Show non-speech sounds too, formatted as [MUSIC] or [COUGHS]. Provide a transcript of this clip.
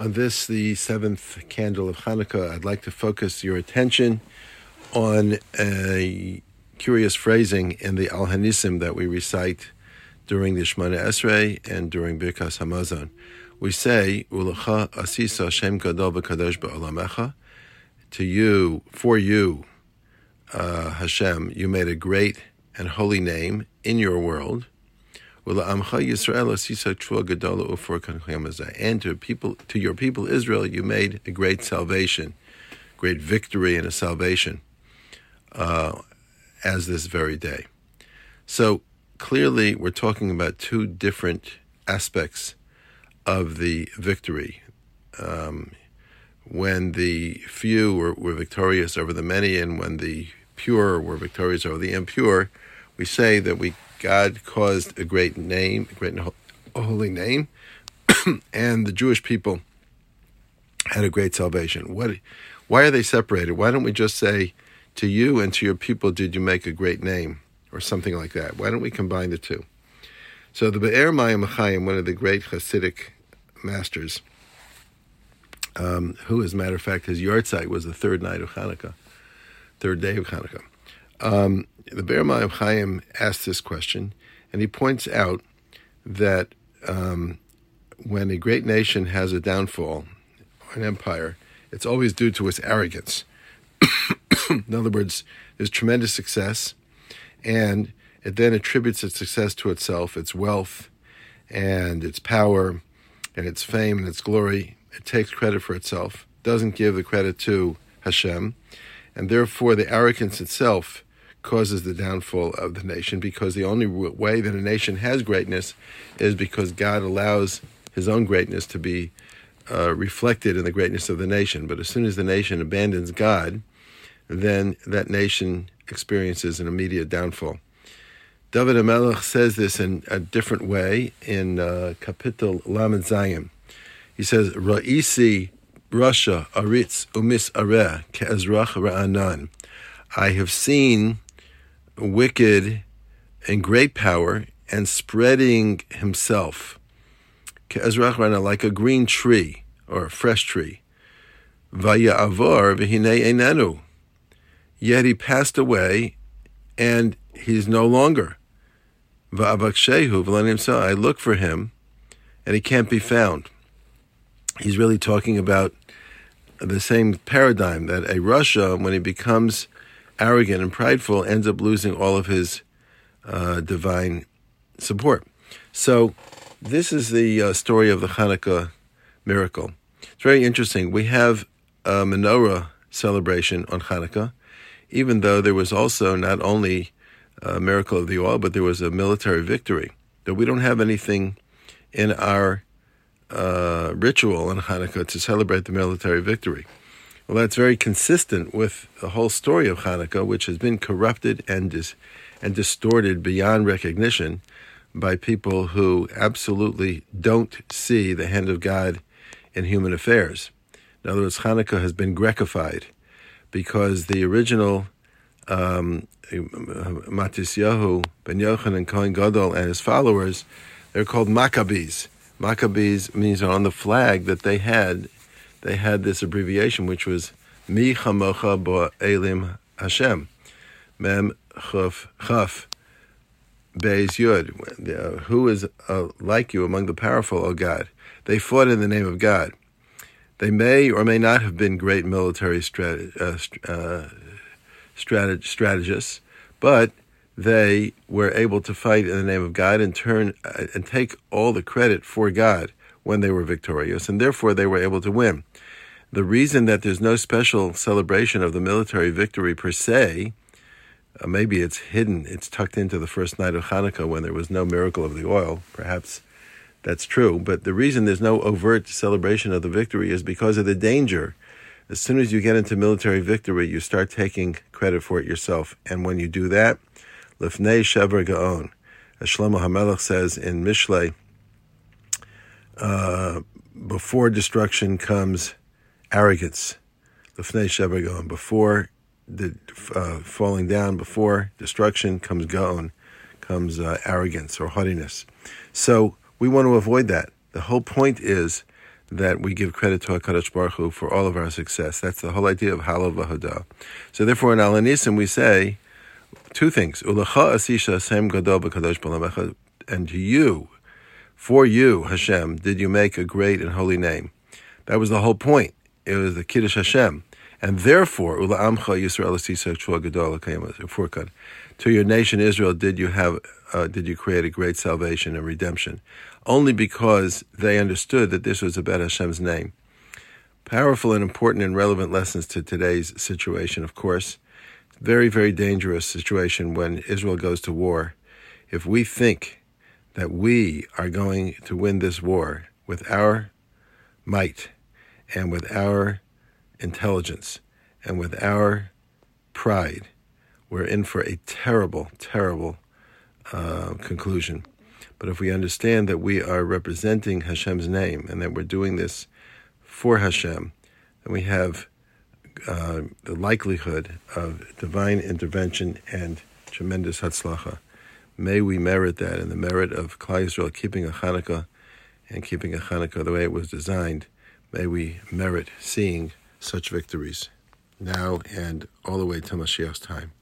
On this, the seventh candle of Hanukkah, I'd like to focus your attention on a curious phrasing in the Al Hanisim that we recite during the Shemona Esrei and during Birkas Hamazon. We say, "Ulecha asisa Shem gadol b'kadosh ba'olamecha." To you, for you, uh, Hashem, you made a great and holy name in your world. And to people, to your people Israel, you made a great salvation, great victory and a salvation, uh, as this very day. So clearly, we're talking about two different aspects of the victory. Um, when the few were, were victorious over the many, and when the pure were victorious over the impure, we say that we God caused a great name, a great holy name, [COUGHS] and the Jewish people had a great salvation. What? Why are they separated? Why don't we just say, "To you and to your people did you make a great name," or something like that? Why don't we combine the two? So the Be'er Mayim Chaim, one of the great Hasidic masters, um, who, as a matter of fact, his yahrzeit was the third night of Hanukkah, third day of Hanukkah. Um, the Be'er Mayim Chaim asks this question, and he points out that um, when a great nation has a downfall, an empire, it's always due to its arrogance. [COUGHS] In other words, there's tremendous success, and it then attributes its success to itself, its wealth, and its power, and its fame and its glory. It takes credit for itself, doesn't give the credit to Hashem, and therefore the arrogance itself causes the downfall of the nation because the only way that a nation has greatness is because God allows his own greatness to be uh, reflected in the greatness of the nation. But as soon as the nation abandons God, then that nation experiences an immediate downfall. David HaMelech says this in a different way in uh, Kapitel Lamed. He says, Ra'isi Rasha Aritz Umis Areh Ke'ezrach Ra'anan. I have seen wicked and great power and spreading himself like a green tree or a fresh tree. Vaya'avor v'hinei enenu. Yet he passed away and he's no longer. Va'avakshehu v'lenim I look for him and he can't be found. He's really talking about the same paradigm that a rasha, when he becomes arrogant and prideful, ends up losing all of his uh, divine support. So, this is the uh, story of the Hanukkah miracle. It's very interesting. We have a menorah celebration on Hanukkah, even though there was also not only a miracle of the oil, but there was a military victory. That we don't have anything in our uh, ritual on Hanukkah to celebrate the military victory. Well, that's very consistent with the whole story of Hanukkah, which has been corrupted and dis- and distorted beyond recognition by people who absolutely don't see the hand of God in human affairs. In other words, Hanukkah has been Grecified because the original um, Matisyahu, Ben Yochanan, and Kohen Gadol and his followers, they're called Maccabees. Maccabees means on the flag that they had they had this abbreviation, which was Mi Chamocha Bo Elim Hashem, Mem Chuf Chaf Beis Yud. Who is uh, like you among the powerful, O God? They fought in the name of God. They may or may not have been great military uh, uh, strat- strategists, but they were able to fight in the name of God and turn uh, and take all the credit for God when they were victorious, and therefore they were able to win. The reason that there's no special celebration of the military victory per se, uh, maybe it's hidden, it's tucked into the first night of Hanukkah when there was no miracle of the oil. Perhaps that's true. But the reason there's no overt celebration of the victory is because of the danger. As soon as you get into military victory, you start taking credit for it yourself. And when you do that, Lifnei Shever Gaon, as Shlomo HaMelech says in Mishlei, uh, before destruction comes arrogance. Lefnei Shebagon. Before the uh, falling down, before destruction comes Gaon, comes uh, arrogance or haughtiness. So we want to avoid that. The whole point is that we give credit to HaKadosh Baruch Hu for all of our success. That's the whole idea of Halal Vahodah. So therefore in Al Hanisim we say two things. And to you, for you, Hashem, did you make a great and holy name. That was the whole point. It was the Kiddush Hashem. And therefore, Ula'amcha Yisrael to your nation Israel did you have uh, did you create a great salvation and redemption only because they understood that this was about Hashem's name. Powerful and important and relevant lessons to today's situation, of course. Very, very dangerous situation when Israel goes to war. If we think that we are going to win this war with our might and with our intelligence and with our pride, we're in for a terrible, terrible uh, conclusion. But if we understand that we are representing Hashem's name and that we're doing this for Hashem, then we have uh, the likelihood of divine intervention and tremendous hatzlacha. May we merit that and the merit of Klal Yisrael keeping a Hanukkah and keeping a Hanukkah the way it was designed. May we merit seeing such victories now and all the way to Mashiach's time.